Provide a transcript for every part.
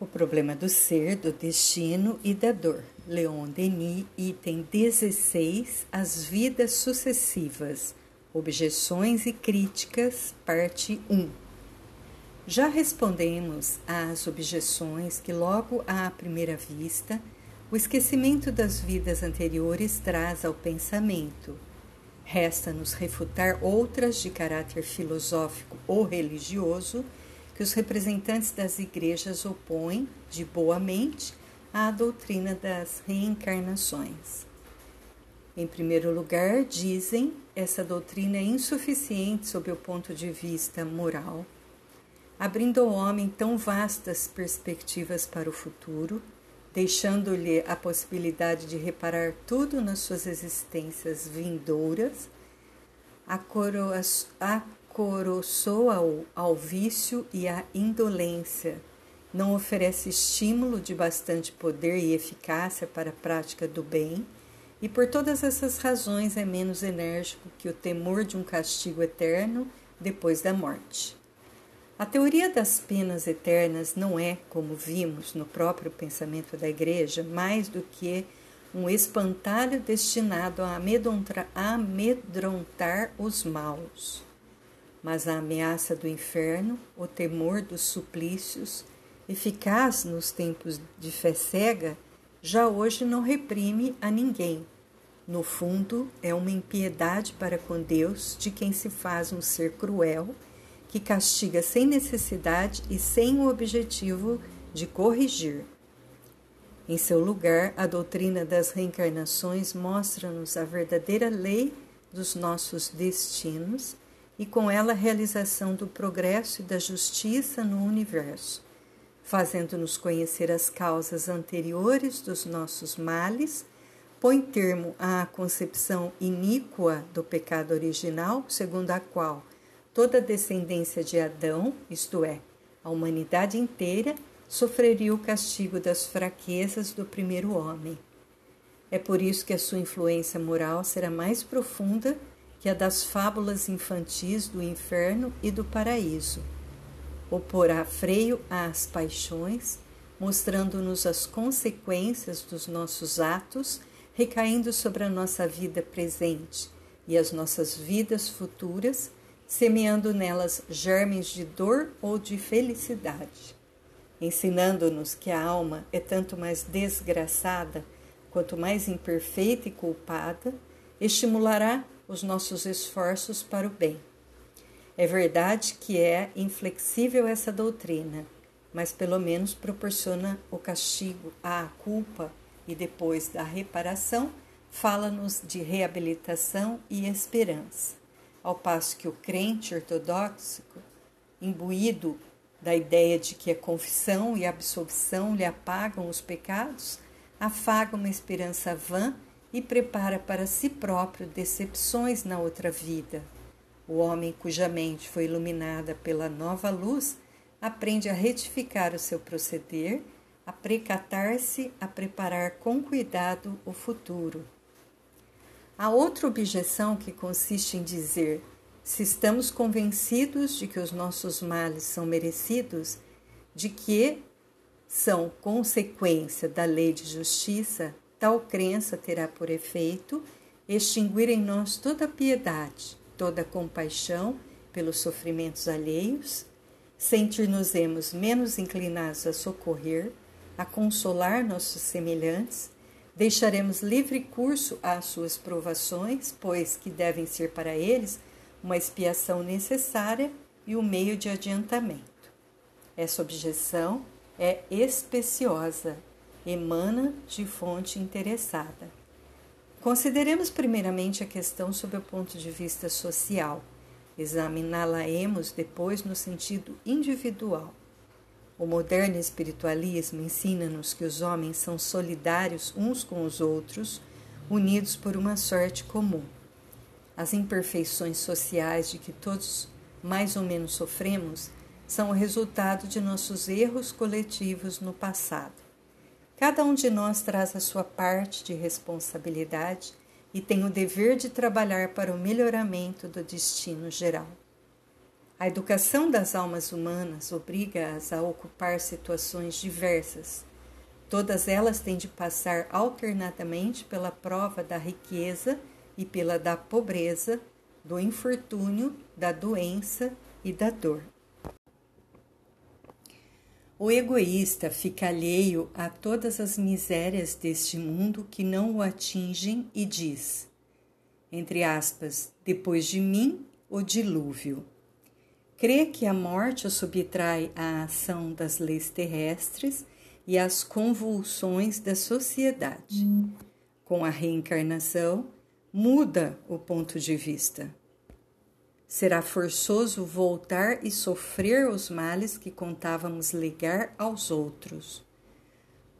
O problema do ser, do destino e da dor. Leon Denis, item 16, As vidas sucessivas. Objeções e críticas, parte 1. Já respondemos às objeções que, logo à primeira vista, o esquecimento das vidas anteriores traz ao pensamento. Resta-nos refutar outras de caráter filosófico ou religioso que os representantes das igrejas opõem, de boa mente, à doutrina das reencarnações. Em primeiro lugar, dizem essa doutrina é insuficiente sob o ponto de vista moral, abrindo ao homem tão vastas perspectivas para o futuro, deixando-lhe a possibilidade de reparar tudo nas suas existências vindouras, a, coroa, a coroçoa-o ao vício e à indolência, não oferece estímulo de bastante poder e eficácia para a prática do bem, e por todas essas razões é menos enérgico que o temor de um castigo eterno depois da morte. A teoria das penas eternas não é, como vimos no próprio pensamento da Igreja, mais do que um espantalho destinado a amedrontar os maus mas a ameaça do inferno, o temor dos suplícios, eficaz nos tempos de fé cega, já hoje não reprime a ninguém. No fundo, é uma impiedade para com Deus de quem se faz um ser cruel, que castiga sem necessidade e sem o objetivo de corrigir. Em seu lugar, a doutrina das reencarnações mostra-nos a verdadeira lei dos nossos destinos e com ela a realização do progresso e da justiça no universo, fazendo-nos conhecer as causas anteriores dos nossos males, põe termo à concepção iníqua do pecado original, segundo a qual toda a descendência de Adão, isto é, a humanidade inteira, sofreria o castigo das fraquezas do primeiro homem. É por isso que a sua influência moral será mais profunda que é das fábulas infantis do inferno e do paraíso. Oporá freio às paixões, mostrando-nos as consequências dos nossos atos recaindo sobre a nossa vida presente e as nossas vidas futuras, semeando nelas germes de dor ou de felicidade, ensinando-nos que a alma é tanto mais desgraçada quanto mais imperfeita e culpada, estimulará os nossos esforços para o bem. É verdade que é inflexível essa doutrina, mas pelo menos proporciona o castigo à culpa e depois da reparação, fala-nos de reabilitação e esperança. Ao passo que o crente ortodoxo, imbuído da ideia de que a confissão e a absolvição lhe apagam os pecados, afaga uma esperança vã e prepara para si próprio decepções na outra vida. O homem cuja mente foi iluminada pela nova luz aprende a retificar o seu proceder, a precatar-se, a preparar com cuidado o futuro. Há outra objeção que consiste em dizer: se estamos convencidos de que os nossos males são merecidos, de que são consequência da lei de justiça, Tal crença terá por efeito extinguir em nós toda piedade, toda compaixão pelos sofrimentos alheios, sentir-nos-emos menos inclinados a socorrer, a consolar nossos semelhantes, deixaremos livre curso às suas provações, pois que devem ser para eles uma expiação necessária e o um meio de adiantamento. Essa objeção é especiosa emana de fonte interessada. Consideremos primeiramente a questão sob o ponto de vista social. Examiná-la-emos depois no sentido individual. O moderno espiritualismo ensina-nos que os homens são solidários uns com os outros, unidos por uma sorte comum. As imperfeições sociais de que todos mais ou menos sofremos são o resultado de nossos erros coletivos no passado. Cada um de nós traz a sua parte de responsabilidade e tem o dever de trabalhar para o melhoramento do destino geral. A educação das almas humanas obriga-as a ocupar situações diversas. Todas elas têm de passar alternadamente pela prova da riqueza e pela da pobreza, do infortúnio, da doença e da dor. O egoísta fica alheio a todas as misérias deste mundo que não o atingem e diz, entre aspas, depois de mim o dilúvio. Crê que a morte o subtrai à ação das leis terrestres e às convulsões da sociedade. Com a reencarnação, muda o ponto de vista. Será forçoso voltar e sofrer os males que contávamos ligar aos outros.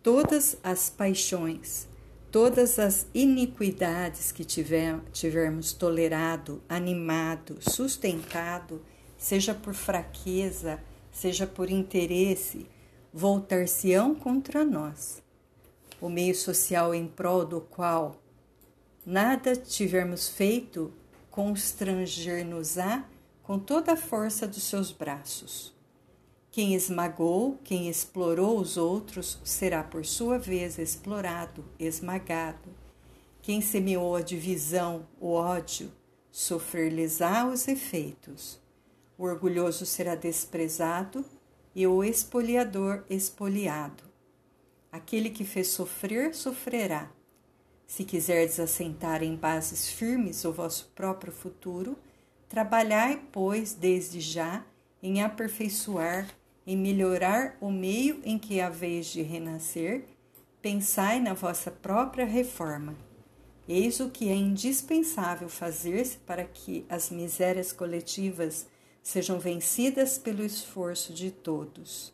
Todas as paixões, todas as iniquidades que tiver, tivermos tolerado, animado, sustentado, seja por fraqueza, seja por interesse, voltar-se-ão contra nós. O meio social em prol do qual nada tivermos feito constranger-nos-á com toda a força dos seus braços. Quem esmagou, quem explorou os outros, será por sua vez explorado, esmagado. Quem semeou a divisão, o ódio, sofrer-lhes-á os efeitos. O orgulhoso será desprezado e o espoliador expoliado. Aquele que fez sofrer, sofrerá. Se quiserdes assentar em bases firmes o vosso próprio futuro, trabalhai, pois, desde já, em aperfeiçoar, em melhorar o meio em que haveis de renascer, pensai na vossa própria reforma. Eis o que é indispensável fazer-se para que as misérias coletivas sejam vencidas pelo esforço de todos.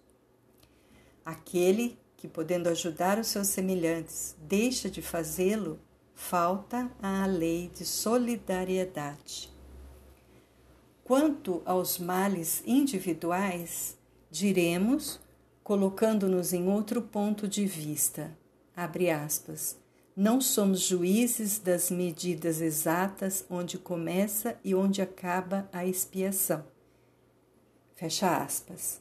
Aquele que, podendo ajudar os seus semelhantes, deixa de fazê-lo, falta à lei de solidariedade. Quanto aos males individuais, diremos, colocando-nos em outro ponto de vista, abre aspas, não somos juízes das medidas exatas onde começa e onde acaba a expiação. Fecha aspas.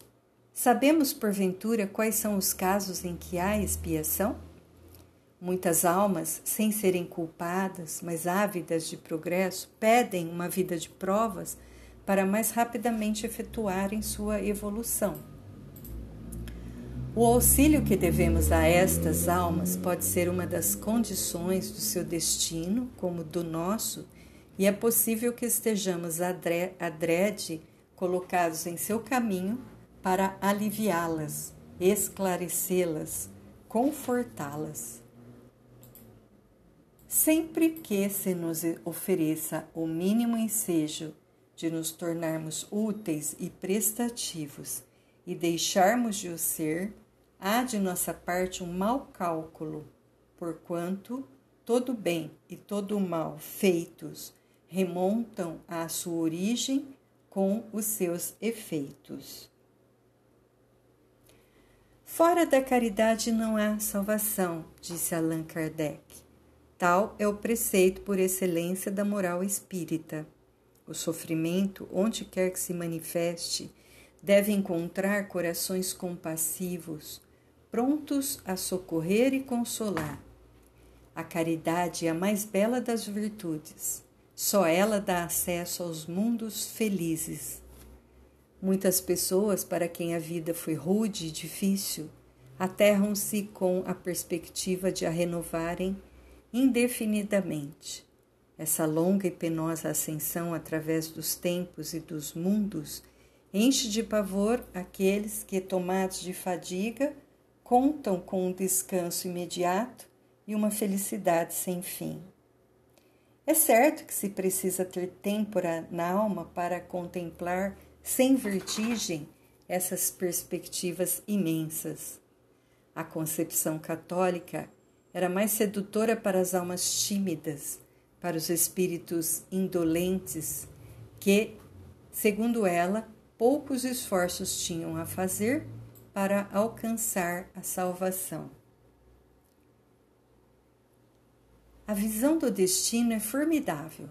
Sabemos, porventura, quais são os casos em que há expiação? Muitas almas, sem serem culpadas, mas ávidas de progresso, pedem uma vida de provas para mais rapidamente efetuarem sua evolução. O auxílio que devemos a estas almas pode ser uma das condições do seu destino, como do nosso, e é possível que estejamos adrede colocados em seu caminho para aliviá-las, esclarecê-las, confortá-las. Sempre que se nos ofereça o mínimo ensejo de nos tornarmos úteis e prestativos e deixarmos de o ser, há de nossa parte um mau cálculo, porquanto todo bem e todo mal feitos remontam à sua origem com os seus efeitos. Fora da caridade não há salvação, disse Allan Kardec. Tal é o preceito por excelência da moral espírita. O sofrimento, onde quer que se manifeste, deve encontrar corações compassivos, prontos a socorrer e consolar. A caridade é a mais bela das virtudes. Só ela dá acesso aos mundos felizes. Muitas pessoas para quem a vida foi rude e difícil aterram-se com a perspectiva de a renovarem indefinidamente. Essa longa e penosa ascensão através dos tempos e dos mundos enche de pavor aqueles que, tomados de fadiga, contam com um descanso imediato e uma felicidade sem fim. É certo que se precisa ter têmpora na alma para contemplar sem vertigem essas perspectivas imensas. A concepção católica era mais sedutora para as almas tímidas, para os espíritos indolentes, que, segundo ela, poucos esforços tinham a fazer para alcançar a salvação. A visão do destino é formidável.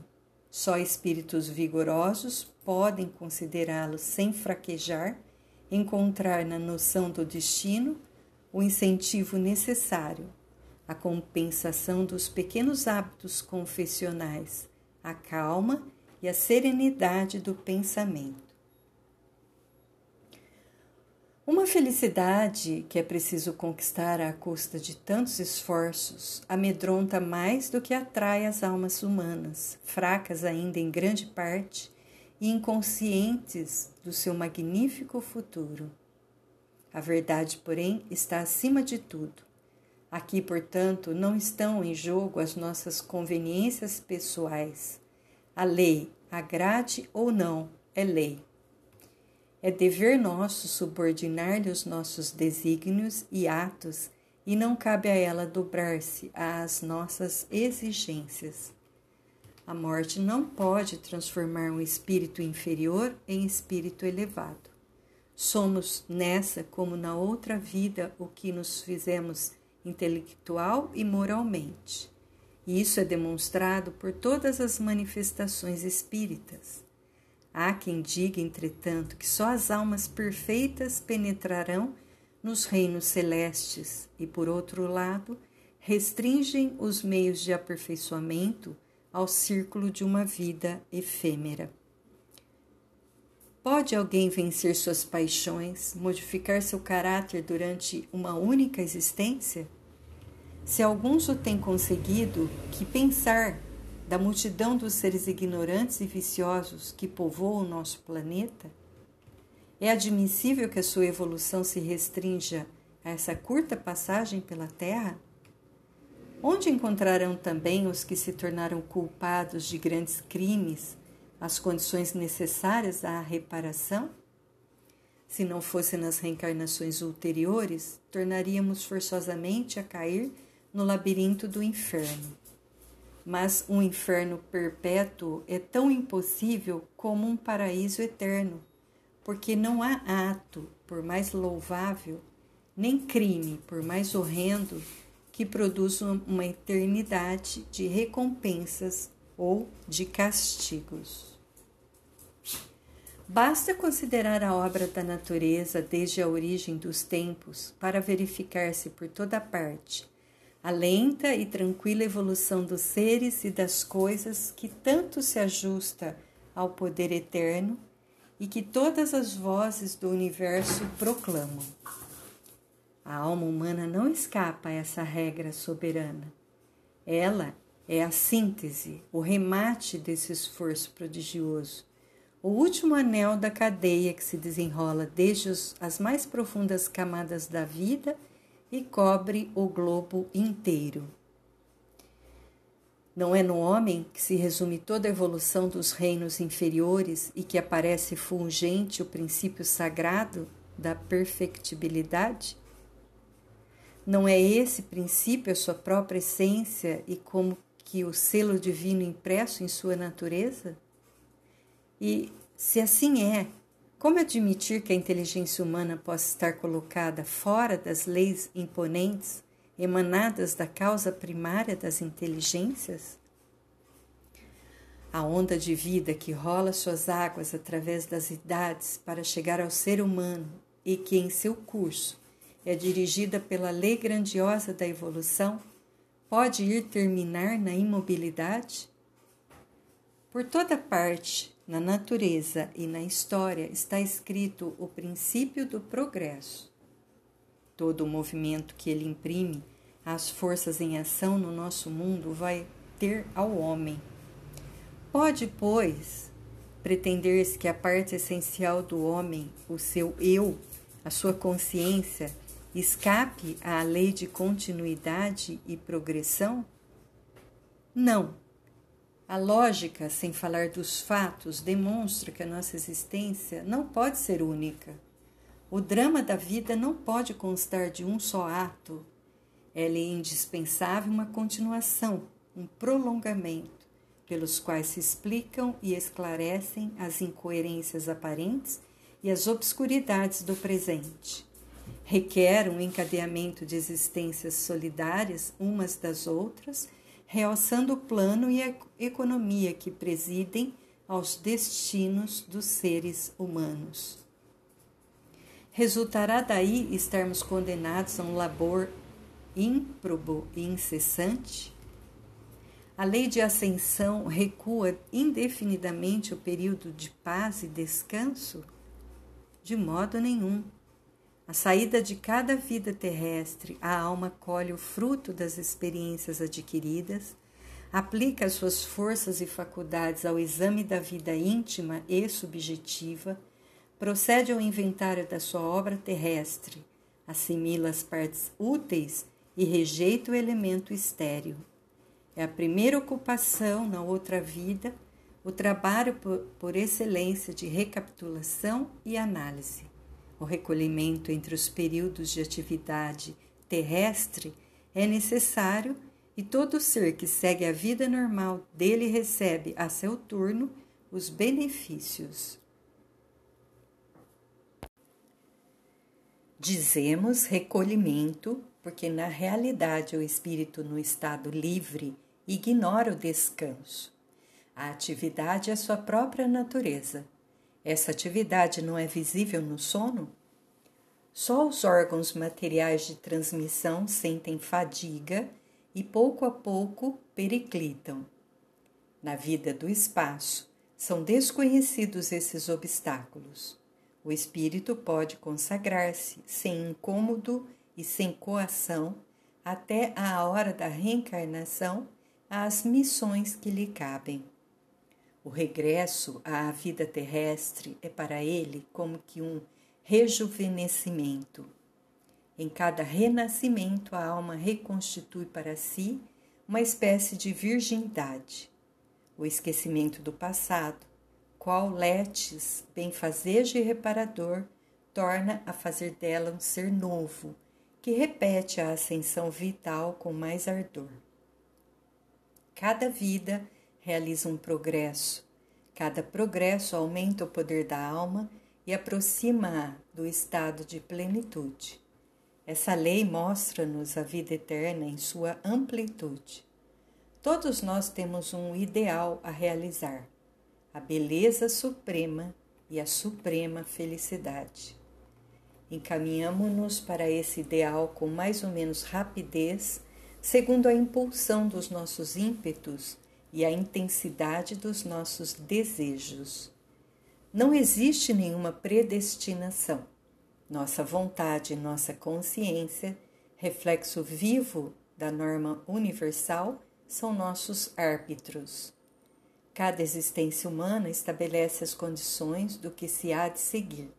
Só espíritos vigorosos podem considerá-lo sem fraquejar, encontrar na noção do destino o incentivo necessário, a compensação dos pequenos hábitos confessionais, a calma e a serenidade do pensamento. Uma felicidade que é preciso conquistar à custa de tantos esforços amedronta mais do que atrai as almas humanas, fracas ainda em grande parte e inconscientes do seu magnífico futuro. A verdade, porém, está acima de tudo. Aqui, portanto, não estão em jogo as nossas conveniências pessoais. A lei, agrade ou não, é lei. É dever nosso subordinar-lhe os nossos desígnios e atos, e não cabe a ela dobrar-se às nossas exigências. A morte não pode transformar um espírito inferior em espírito elevado. Somos nessa, como na outra vida, o que nos fizemos intelectual e moralmente. E isso é demonstrado por todas as manifestações espíritas. Há quem diga, entretanto, que só as almas perfeitas penetrarão nos reinos celestes e, por outro lado, restringem os meios de aperfeiçoamento ao círculo de uma vida efêmera. Pode alguém vencer suas paixões, modificar seu caráter durante uma única existência? Se alguns o têm conseguido, que pensar da multidão dos seres ignorantes e viciosos que povoam o nosso planeta? É admissível que a sua evolução se restrinja a essa curta passagem pela Terra? Onde encontrarão também os que se tornaram culpados de grandes crimes as condições necessárias à reparação? Se não fosse nas reencarnações ulteriores, tornaríamos forçosamente a cair no labirinto do inferno mas um inferno perpétuo é tão impossível como um paraíso eterno, porque não há ato, por mais louvável, nem crime, por mais horrendo, que produza uma eternidade de recompensas ou de castigos. Basta considerar a obra da natureza desde a origem dos tempos para verificar-se por toda parte a lenta e tranquila evolução dos seres e das coisas que tanto se ajusta ao poder eterno e que todas as vozes do universo proclamam. A alma humana não escapa a essa regra soberana. Ela é a síntese, o remate desse esforço prodigioso, o último anel da cadeia que se desenrola desde as mais profundas camadas da vida e cobre o globo inteiro. Não é no homem que se resume toda a evolução dos reinos inferiores e que aparece fulgente o princípio sagrado da perfectibilidade? Não é esse princípio a sua própria essência e como que o selo divino impresso em sua natureza? E se assim é, como admitir que a inteligência humana possa estar colocada fora das leis imponentes emanadas da causa primária das inteligências? A onda de vida que rola suas águas através das idades para chegar ao ser humano e que em seu curso é dirigida pela lei grandiosa da evolução, pode ir terminar na imobilidade? Por toda parte, na natureza e na história está escrito o princípio do progresso. Todo o movimento que ele imprime às forças em ação no nosso mundo vai ter ao homem. Pode, pois, pretender-se que a parte essencial do homem, o seu eu, a sua consciência, escape à lei de continuidade e progressão? Não, a lógica, sem falar dos fatos, demonstra que a nossa existência não pode ser única. O drama da vida não pode constar de um só ato. Ela é indispensável uma continuação, um prolongamento, pelos quais se explicam e esclarecem as incoerências aparentes e as obscuridades do presente. Requer um encadeamento de existências solidárias umas das outras realçando o plano e a economia que presidem aos destinos dos seres humanos. Resultará daí estarmos condenados a um labor ímprobo e incessante? A lei de ascensão recua indefinidamente o período de paz e descanso? De modo nenhum. A saída de cada vida terrestre, a alma colhe o fruto das experiências adquiridas, aplica as suas forças e faculdades ao exame da vida íntima e subjetiva, procede ao inventário da sua obra terrestre, assimila as partes úteis e rejeita o elemento estéril. É a primeira ocupação na outra vida o trabalho por, por excelência de recapitulação e análise. O recolhimento entre os períodos de atividade terrestre é necessário e todo ser que segue a vida normal dele recebe a seu turno os benefícios. Dizemos recolhimento porque, na realidade, o espírito no estado livre ignora o descanso. A atividade é sua própria natureza. Essa atividade não é visível no sono? Só os órgãos materiais de transmissão sentem fadiga e pouco a pouco periclitam. Na vida do espaço, são desconhecidos esses obstáculos. O espírito pode consagrar-se sem incômodo e sem coação até a hora da reencarnação às missões que lhe cabem. O regresso à vida terrestre é para ele como que um rejuvenescimento. Em cada renascimento, a alma reconstitui para si uma espécie de virgindade. O esquecimento do passado, qual letes benfazejo e reparador, torna a fazer dela um ser novo, que repete a ascensão vital com mais ardor. Cada vida realiza um progresso. Cada progresso aumenta o poder da alma e aproxima-a do estado de plenitude. Essa lei mostra-nos a vida eterna em sua amplitude. Todos nós temos um ideal a realizar: a beleza suprema e a suprema felicidade. Encaminhamo-nos para esse ideal com mais ou menos rapidez, segundo a impulsão dos nossos ímpetos e a intensidade dos nossos desejos. Não existe nenhuma predestinação. Nossa vontade e nossa consciência, reflexo vivo da norma universal, são nossos árbitros. Cada existência humana estabelece as condições do que se há de seguir.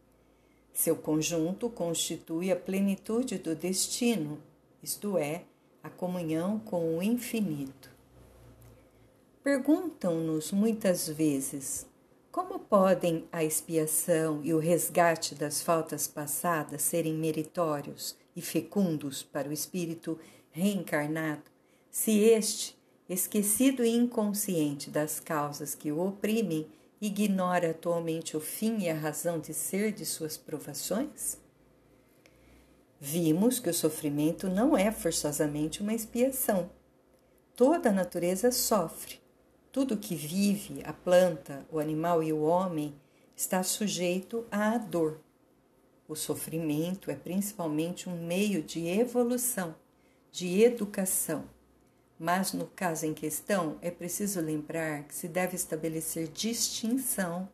Seu conjunto constitui a plenitude do destino, isto é, a comunhão com o infinito. Perguntam-nos muitas vezes como podem a expiação e o resgate das faltas passadas serem meritórios e fecundos para o espírito reencarnado, se este, esquecido e inconsciente das causas que o oprimem, ignora atualmente o fim e a razão de ser de suas provações? Vimos que o sofrimento não é forçosamente uma expiação. Toda a natureza sofre, tudo que vive, a planta, o animal e o homem, está sujeito à dor. O sofrimento é principalmente um meio de evolução, de educação. Mas no caso em questão, é preciso lembrar que se deve estabelecer distinção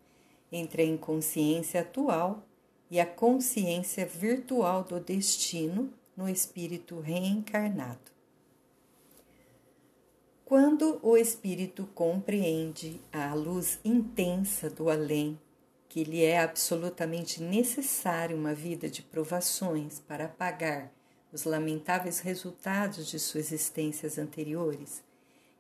entre a inconsciência atual e a consciência virtual do destino no espírito reencarnado. Quando o espírito compreende a luz intensa do além, que lhe é absolutamente necessário uma vida de provações para apagar os lamentáveis resultados de suas existências anteriores,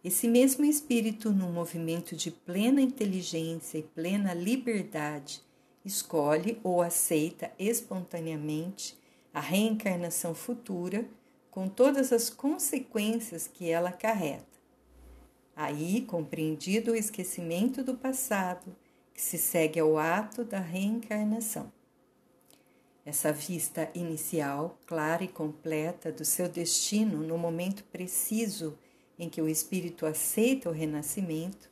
esse mesmo espírito, num movimento de plena inteligência e plena liberdade, escolhe ou aceita espontaneamente a reencarnação futura com todas as consequências que ela carrega Aí, compreendido o esquecimento do passado, que se segue ao ato da reencarnação. Essa vista inicial, clara e completa do seu destino no momento preciso em que o espírito aceita o renascimento,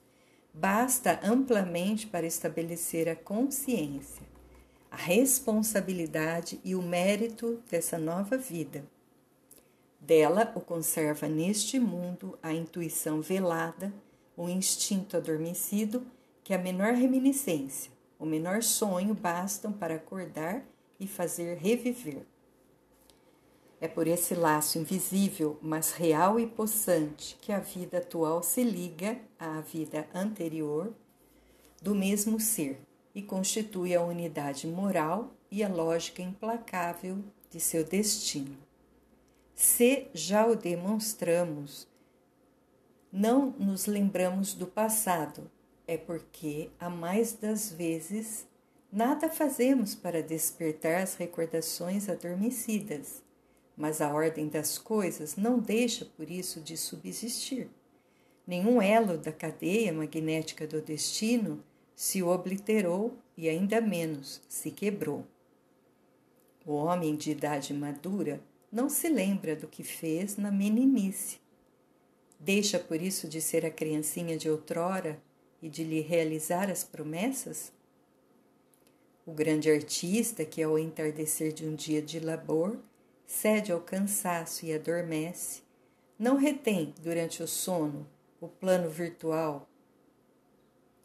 basta amplamente para estabelecer a consciência, a responsabilidade e o mérito dessa nova vida. Dela o conserva neste mundo a intuição velada, o instinto adormecido, que a menor reminiscência, o menor sonho bastam para acordar e fazer reviver. É por esse laço invisível, mas real e possante, que a vida atual se liga à vida anterior do mesmo ser e constitui a unidade moral e a lógica implacável de seu destino. Se já o demonstramos, não nos lembramos do passado, é porque, a mais das vezes, nada fazemos para despertar as recordações adormecidas mas a ordem das coisas não deixa por isso de subsistir. Nenhum elo da cadeia magnética do destino se obliterou e ainda menos se quebrou. O homem de idade madura não se lembra do que fez na meninice. Deixa por isso de ser a criancinha de outrora e de lhe realizar as promessas? O grande artista que, ao entardecer de um dia de labor, cede ao cansaço e adormece, não retém durante o sono o plano virtual,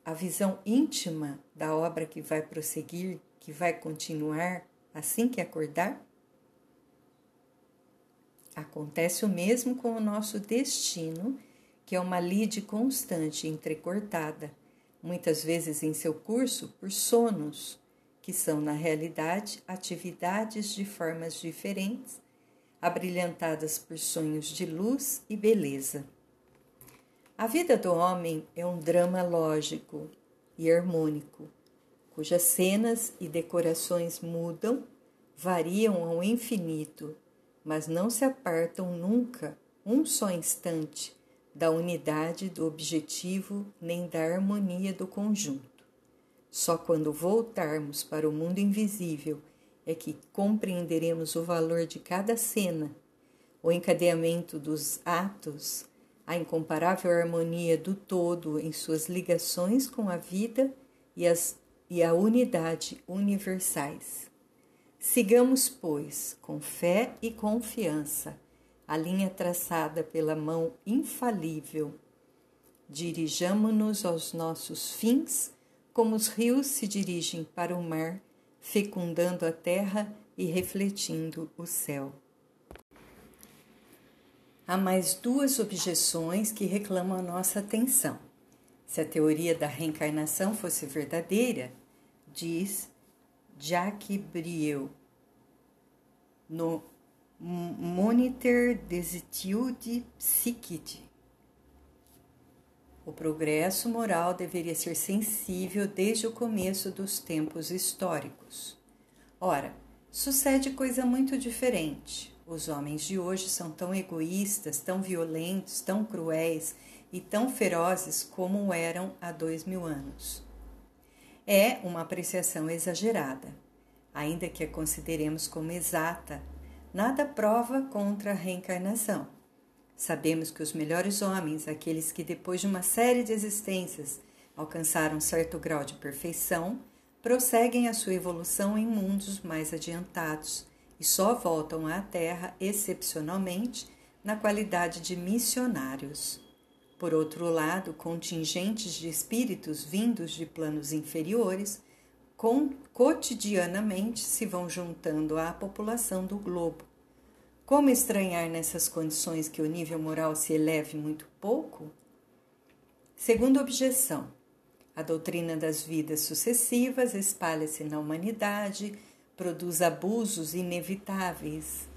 a visão íntima da obra que vai prosseguir, que vai continuar assim que acordar? Acontece o mesmo com o nosso destino, que é uma lide constante entrecortada, muitas vezes em seu curso por sonos que são, na realidade, atividades de formas diferentes, abrilhantadas por sonhos de luz e beleza. A vida do homem é um drama lógico e harmônico, cujas cenas e decorações mudam, variam ao infinito, mas não se apartam nunca um só instante da unidade do objetivo nem da harmonia do conjunto. Só quando voltarmos para o mundo invisível é que compreenderemos o valor de cada cena, o encadeamento dos atos, a incomparável harmonia do todo em suas ligações com a vida e, as, e a unidade universais. Sigamos, pois, com fé e confiança, a linha traçada pela mão infalível. Dirijamo-nos aos nossos fins como os rios se dirigem para o mar, fecundando a terra e refletindo o céu. Há mais duas objeções que reclamam a nossa atenção. Se a teoria da reencarnação fosse verdadeira, diz Jacques Brieux no Moniteur des études psychiques, o progresso moral deveria ser sensível desde o começo dos tempos históricos. Ora, sucede coisa muito diferente. Os homens de hoje são tão egoístas, tão violentos, tão cruéis e tão ferozes como eram há dois mil anos. É uma apreciação exagerada, ainda que a consideremos como exata, nada prova contra a reencarnação. Sabemos que os melhores homens, aqueles que depois de uma série de existências alcançaram certo grau de perfeição, prosseguem a sua evolução em mundos mais adiantados e só voltam à Terra excepcionalmente na qualidade de missionários. Por outro lado, contingentes de espíritos vindos de planos inferiores cotidianamente se vão juntando à população do globo, como estranhar nessas condições que o nível moral se eleve muito pouco? Segunda objeção, a doutrina das vidas sucessivas espalha-se na humanidade, produz abusos inevitáveis.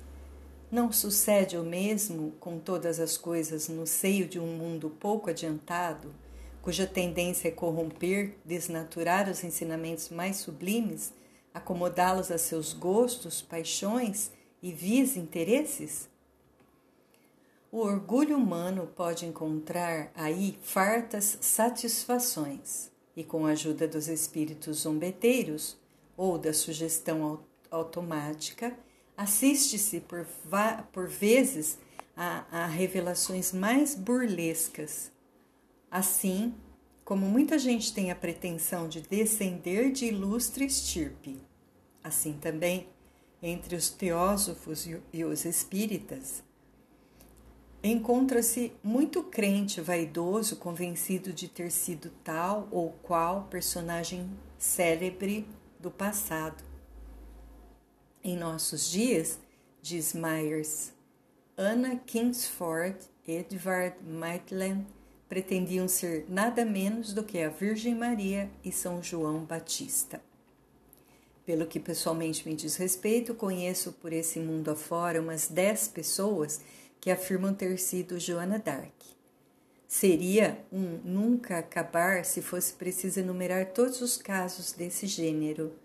Não sucede o mesmo com todas as coisas no seio de um mundo pouco adiantado, cuja tendência é corromper, desnaturar os ensinamentos mais sublimes, acomodá-los a seus gostos, paixões e vis interesses? O orgulho humano pode encontrar aí fartas satisfações, e com a ajuda dos espíritos zombeteiros ou da sugestão automática, assiste-se por, por vezes a, a revelações mais burlescas. Assim, como muita gente tem a pretensão de descender de ilustre estirpe, assim também entre os teósofos e os espíritas, encontra-se muito crente vaidoso convencido de ter sido tal ou qual personagem célebre do passado. Em nossos dias, diz Myers, Anna Kingsford e Edward Maitland pretendiam ser nada menos do que a Virgem Maria e São João Batista. Pelo que pessoalmente me diz respeito, conheço por esse mundo afora umas dez pessoas que afirmam ter sido Joana d'Arc. Seria um nunca acabar se fosse preciso enumerar todos os casos desse gênero.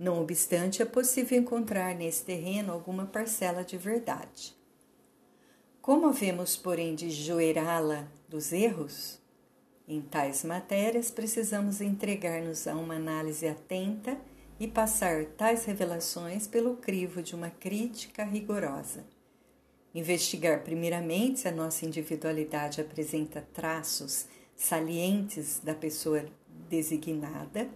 Não obstante, é possível encontrar nesse terreno alguma parcela de verdade. Como havemos, porém, de joerá-la dos erros? Em tais matérias, precisamos entregar-nos a uma análise atenta e passar tais revelações pelo crivo de uma crítica rigorosa. Investigar primeiramente se a nossa individualidade apresenta traços salientes da pessoa designada,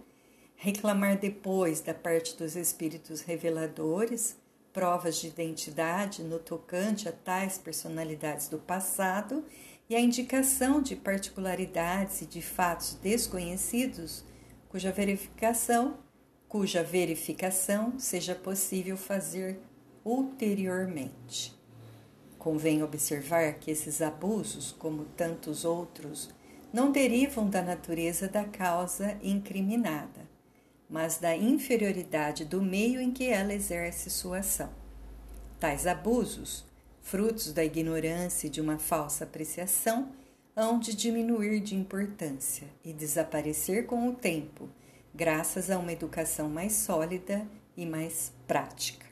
reclamar depois da parte dos espíritos reveladores provas de identidade no tocante a tais personalidades do passado e a indicação de particularidades e de fatos desconhecidos cuja verificação cuja verificação seja possível fazer ulteriormente. Convém observar que esses abusos, como tantos outros, não derivam da natureza da causa incriminada, mas da inferioridade do meio em que ela exerce sua ação. Tais abusos, frutos da ignorância e de uma falsa apreciação, hão de diminuir de importância e desaparecer com o tempo graças a uma educação mais sólida e mais prática.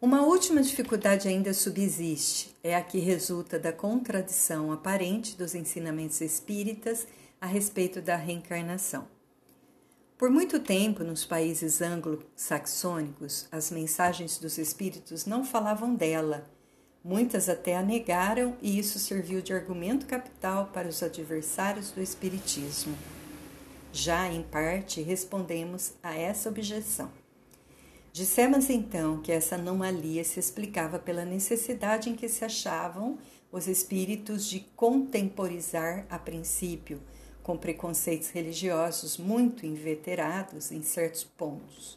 Uma última dificuldade ainda subsiste, é a que resulta da contradição aparente dos ensinamentos espíritas a respeito da reencarnação. Por muito tempo, nos países anglo-saxônicos, as mensagens dos espíritos não falavam dela. Muitas até a negaram, e isso serviu de argumento capital para os adversários do espiritismo. Já, em parte, respondemos a essa objeção. Dissemos então que essa anomalia se explicava pela necessidade em que se achavam os espíritos de contemporizar a princípio, com preconceitos religiosos muito inveterados em certos pontos.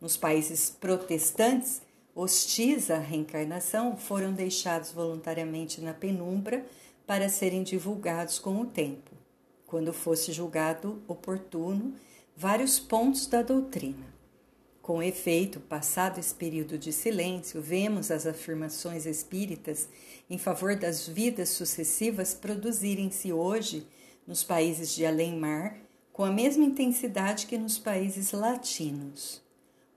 Nos países protestantes, hostis à reencarnação foram deixados voluntariamente na penumbra para serem divulgados com o tempo quando fosse julgado oportuno, vários pontos da doutrina. Com efeito, passado esse período de silêncio, vemos as afirmações espíritas em favor das vidas sucessivas produzirem-se hoje nos países de além-mar com a mesma intensidade que nos países latinos.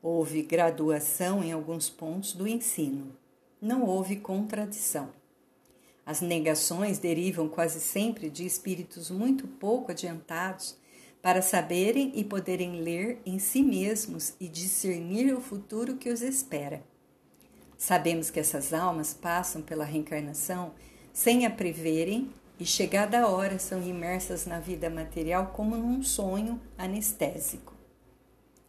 Houve graduação em alguns pontos do ensino. Não houve contradição. As negações derivam quase sempre de espíritos muito pouco adiantados para saberem e poderem ler em si mesmos e discernir o futuro que os espera. Sabemos que essas almas passam pela reencarnação sem a preverem e, chegada a hora, são imersas na vida material como num sonho anestésico.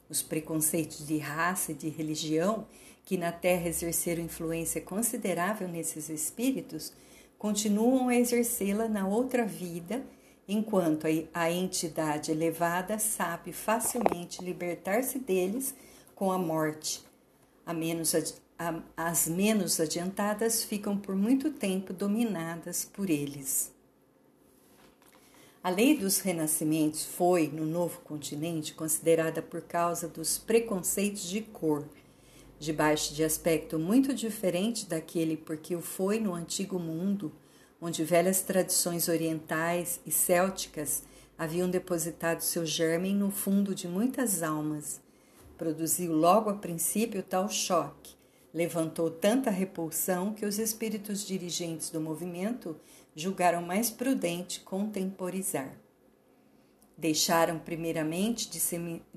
Os preconceitos de raça e de religião, que na Terra exerceram influência considerável nesses espíritos, continuam a exercê-la na outra vida, enquanto a entidade elevada sabe facilmente libertar-se deles com a morte. A menos, as menos adiantadas ficam por muito tempo dominadas por eles. A lei dos renascimentos foi, no novo continente, considerada por causa dos preconceitos de cor debaixo de aspecto muito diferente daquele porque o foi no antigo mundo, onde velhas tradições orientais e célticas haviam depositado seu germen no fundo de muitas almas. Produziu logo a princípio tal choque, levantou tanta repulsão que os espíritos dirigentes do movimento julgaram mais prudente contemporizar. Deixaram primeiramente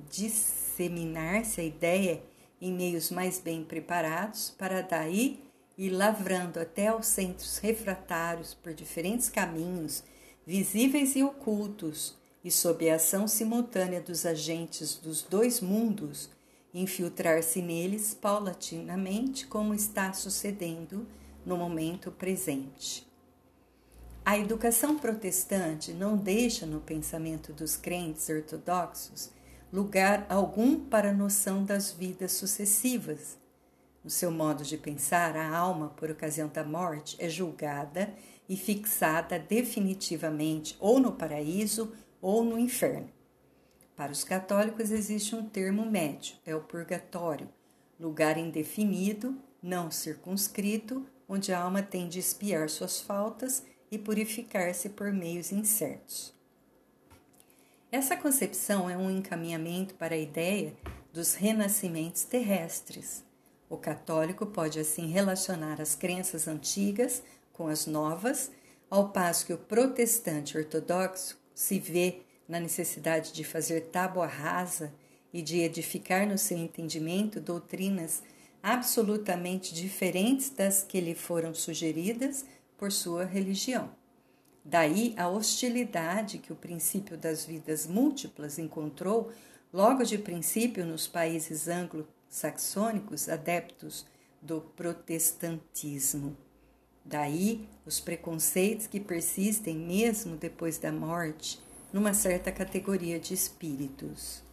disseminar-se a ideia em meios mais bem preparados, para daí ir lavrando até aos centros refratários por diferentes caminhos, visíveis e ocultos, e sob a ação simultânea dos agentes dos dois mundos, infiltrar-se neles paulatinamente, como está sucedendo no momento presente. A educação protestante não deixa no pensamento dos crentes ortodoxos lugar algum para a noção das vidas sucessivas. No seu modo de pensar, a alma, por ocasião da morte, é julgada e fixada definitivamente ou no paraíso ou no inferno. Para os católicos existe um termo médio, é o purgatório, lugar indefinido, não circunscrito, onde a alma tem de espiar suas faltas e purificar-se por meios incertos. Essa concepção é um encaminhamento para a ideia dos renascimentos terrestres. O católico pode assim relacionar as crenças antigas com as novas, ao passo que o protestante ortodoxo se vê na necessidade de fazer tábua rasa e de edificar no seu entendimento doutrinas absolutamente diferentes das que lhe foram sugeridas por sua religião. Daí a hostilidade que o princípio das vidas múltiplas encontrou logo de princípio nos países anglo-saxônicos adeptos do protestantismo. Daí os preconceitos que persistem mesmo depois da morte numa certa categoria de espíritos.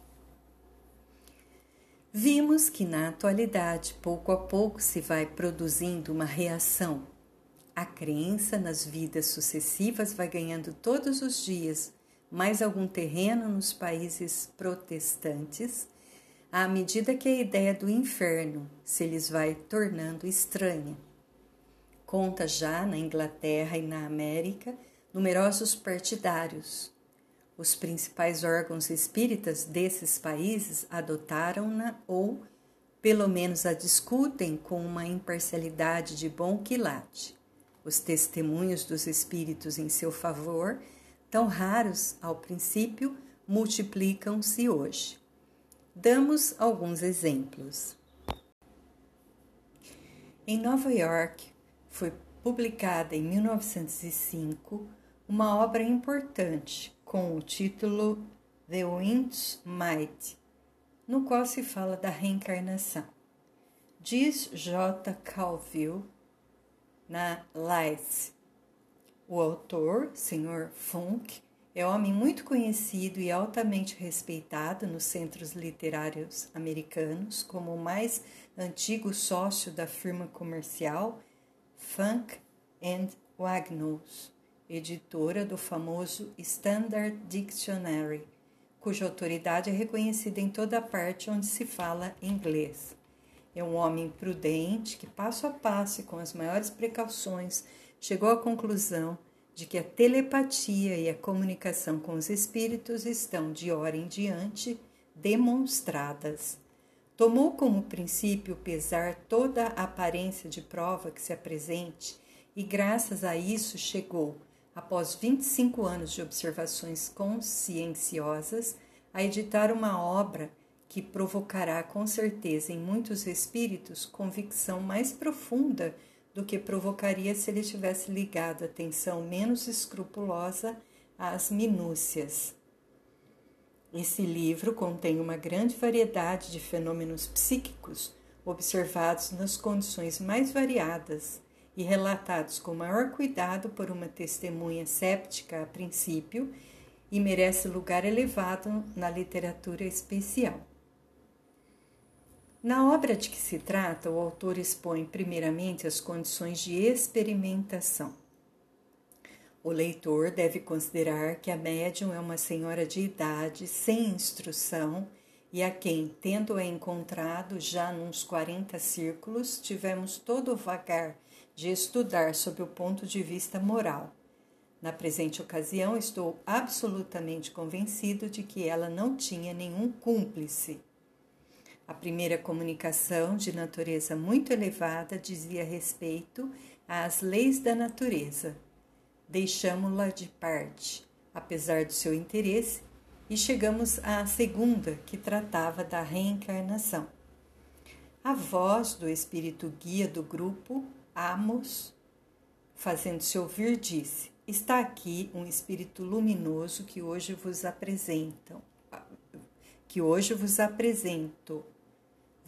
Vimos que na atualidade, pouco a pouco, se vai produzindo uma reação. A crença nas vidas sucessivas vai ganhando todos os dias mais algum terreno nos países protestantes, à medida que a ideia do inferno se lhes vai tornando estranha. Conta já na Inglaterra e na América numerosos partidários, os principais órgãos espíritas desses países adotaram-na ou, pelo menos, a discutem com uma imparcialidade de bom quilate. Os testemunhos dos espíritos em seu favor, tão raros ao princípio, multiplicam-se hoje. Damos alguns exemplos. Em Nova York, foi publicada em 1905 uma obra importante com o título The Wind's Might, no qual se fala da reencarnação. Diz J. Calville na Lies. O autor, Sr. Funk, é homem muito conhecido e altamente respeitado nos centros literários americanos como o mais antigo sócio da firma comercial Funk and Wagnalls editora do famoso Standard Dictionary, cuja autoridade é reconhecida em toda parte onde se fala inglês. É um homem prudente que, passo a passo e com as maiores precauções, chegou à conclusão de que a telepatia e a comunicação com os espíritos estão, de hora em diante, demonstradas. Tomou como princípio pesar toda a aparência de prova que se apresente e, graças a isso, chegou após 25 anos de observações conscienciosas, a editar uma obra que provocará com certeza em muitos espíritos convicção mais profunda do que provocaria se ele tivesse ligado atenção menos escrupulosa às minúcias. Esse livro contém uma grande variedade de fenômenos psíquicos observados nas condições mais variadas e relatados com maior cuidado por uma testemunha séptica a princípio e merece lugar elevado na literatura especial. Na obra de que se trata, o autor expõe primeiramente as condições de experimentação. O leitor deve considerar que a médium é uma senhora de idade, sem instrução, e a quem, tendo-a encontrado já nos 40 círculos, tivemos todo o vagar de estudar sob o ponto de vista moral. Na presente ocasião, estou absolutamente convencido de que ela não tinha nenhum cúmplice. A primeira comunicação, de natureza muito elevada, dizia respeito às leis da natureza. Deixamo-la de parte, apesar do seu interesse, e chegamos à segunda, que tratava da reencarnação. A voz do espírito guia do grupo Amos, fazendo-se ouvir, disse: Está aqui um espírito luminoso que hoje vos apresentam, que hoje vos apresento.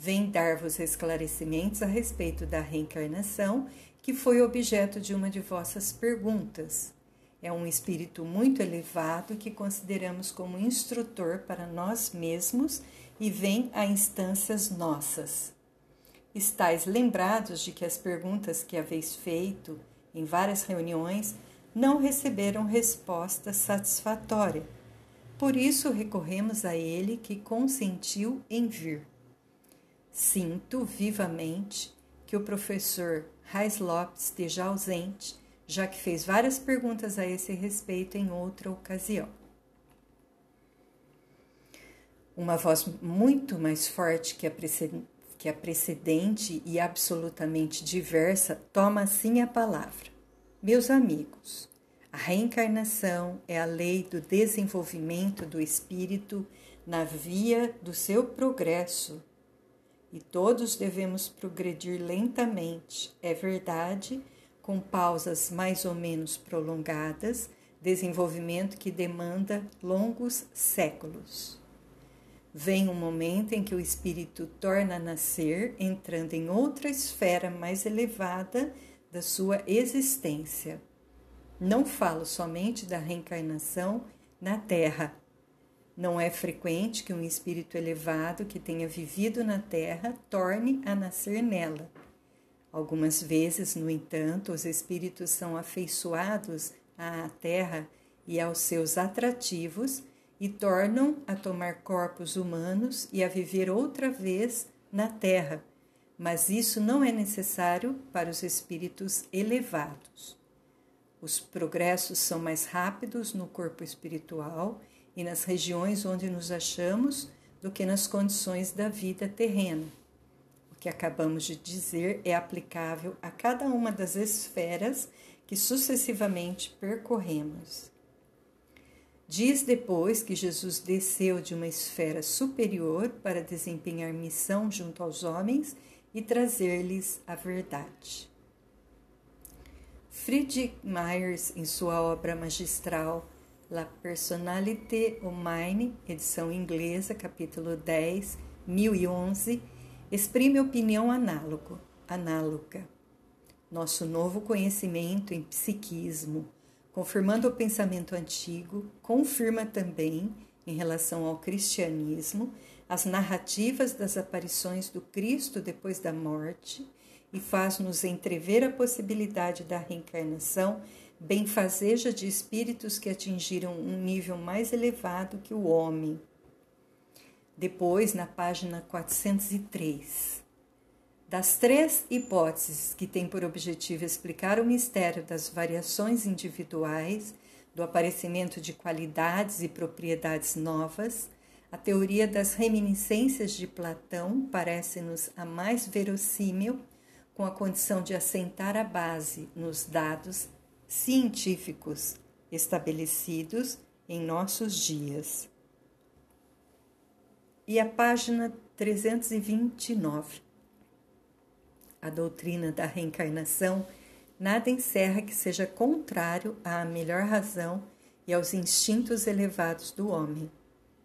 Vem dar-vos esclarecimentos a respeito da reencarnação, que foi objeto de uma de vossas perguntas. É um espírito muito elevado que consideramos como instrutor para nós mesmos e vem a instâncias nossas. Estais lembrados de que as perguntas que haveis feito em várias reuniões não receberam resposta satisfatória. Por isso recorremos a ele que consentiu em vir. Sinto vivamente que o professor Heislop esteja ausente, já que fez várias perguntas a esse respeito em outra ocasião. Uma voz muito mais forte que a, que a precedente e absolutamente diversa toma assim a palavra. Meus amigos, a reencarnação é a lei do desenvolvimento do espírito na via do seu progresso. E todos devemos progredir lentamente, é verdade, com pausas mais ou menos prolongadas, desenvolvimento que demanda longos séculos. Vem um momento em que o espírito torna a nascer, entrando em outra esfera mais elevada da sua existência. Não falo somente da reencarnação na Terra. Não é frequente que um espírito elevado que tenha vivido na Terra torne a nascer nela. Algumas vezes, no entanto, os espíritos são afeiçoados à Terra e aos seus atrativos e tornam a tomar corpos humanos e a viver outra vez na Terra, mas isso não é necessário para os espíritos elevados. Os progressos são mais rápidos no corpo espiritual e nas regiões onde nos achamos do que nas condições da vida terrena. O que acabamos de dizer é aplicável a cada uma das esferas que sucessivamente percorremos. Diz depois que Jesus desceu de uma esfera superior para desempenhar missão junto aos homens e trazer-lhes a verdade. Friedrich Myers, em sua obra magistral La Personnalité Humaine, edição inglesa, capítulo 10, 1011, exprime opinião análogo, análoga. Nosso novo conhecimento em psiquismo, confirmando o pensamento antigo, confirma também, em relação ao cristianismo, as narrativas das aparições do Cristo depois da morte e faz-nos entrever a possibilidade da reencarnação, benfazeja de espíritos que atingiram um nível mais elevado que o homem. Depois, na página 403. Das três hipóteses que têm por objetivo explicar o mistério das variações individuais, do aparecimento de qualidades e propriedades novas, a teoria das reminiscências de Platão parece-nos a mais verossímil, com a condição de assentar a base nos dados científicos estabelecidos em nossos dias. E a página 329. A doutrina da reencarnação nada encerra que seja contrário à melhor razão e aos instintos elevados do homem.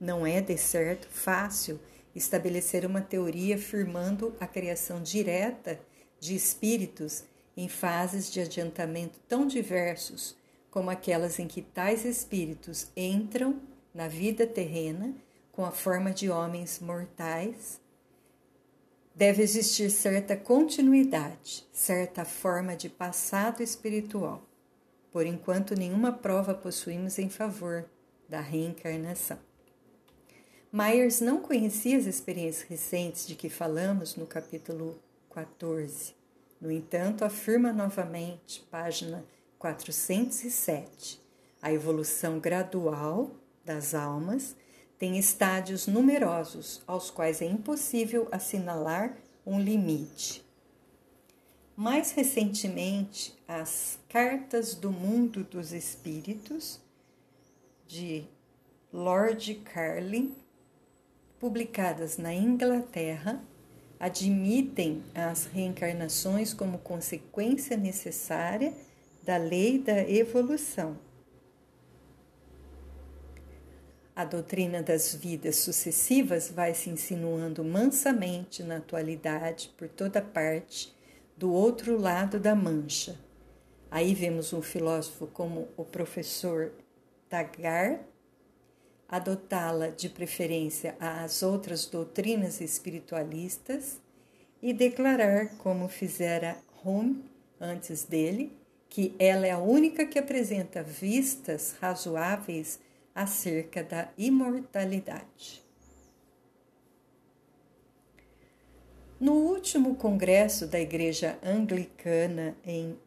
Não é, de certo, fácil estabelecer uma teoria afirmando a criação direta de espíritos em fases de adiantamento tão diversos como aquelas em que tais espíritos entram na vida terrena com a forma de homens mortais. Deve existir certa continuidade, certa forma de passado espiritual. Por enquanto, nenhuma prova possuímos em favor da reencarnação. Myers não conhecia as experiências recentes de que falamos no capítulo 14. No entanto, afirma novamente, página 407, a evolução gradual das almas tem estádios numerosos aos quais é impossível assinalar um limite. Mais recentemente, as Cartas do Mundo dos Espíritos, de Lord Carlin, publicadas na Inglaterra, admitem as reencarnações como consequência necessária da lei da evolução. A doutrina das vidas sucessivas vai se insinuando mansamente na atualidade por toda parte, do outro lado da mancha. Aí vemos um filósofo como o professor Tagar adotá-la de preferência às outras doutrinas espiritualistas e declarar, como fizera Hume antes dele, que ela é a única que apresenta vistas razoáveis acerca da imortalidade. No último congresso da Igreja Anglicana em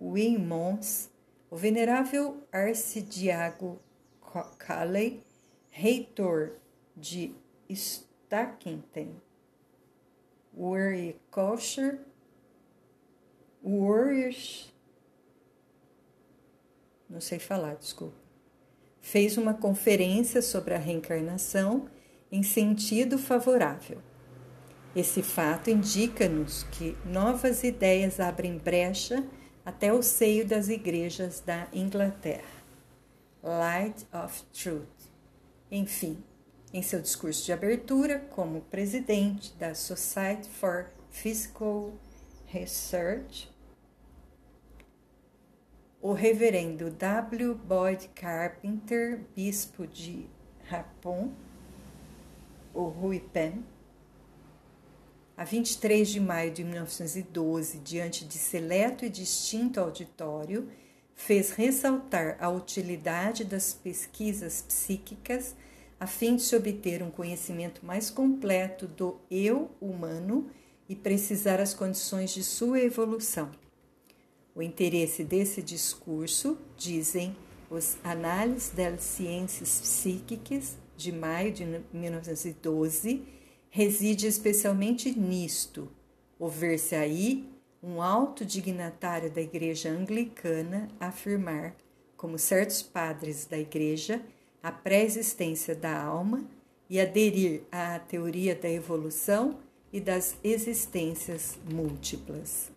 Weymouth, o venerável arcidiago Calley, reitor de Stackington, Warwickshire, Warwickshire, não sei falar, desculpa, fez uma conferência sobre a reencarnação em sentido favorável. Esse fato indica-nos que novas ideias abrem brecha até o seio das igrejas da Inglaterra. Light of Truth. Enfim, em seu discurso de abertura, como presidente da Society for Physical Research, o reverendo W. Boyd Carpenter, bispo de Rapon, o Rui Pen, a 23 de maio de 1912, diante de seleto e distinto auditório, fez ressaltar a utilidade das pesquisas psíquicas a fim de se obter um conhecimento mais completo do eu humano e precisar as condições de sua evolução. O interesse desse discurso, dizem os Análises das Ciências Psíquicas, de maio de 1912, reside especialmente nisto: o ver-se aí um alto dignatário da Igreja Anglicana afirmar, como certos padres da Igreja, a pré-existência da alma e aderir à teoria da evolução e das existências múltiplas.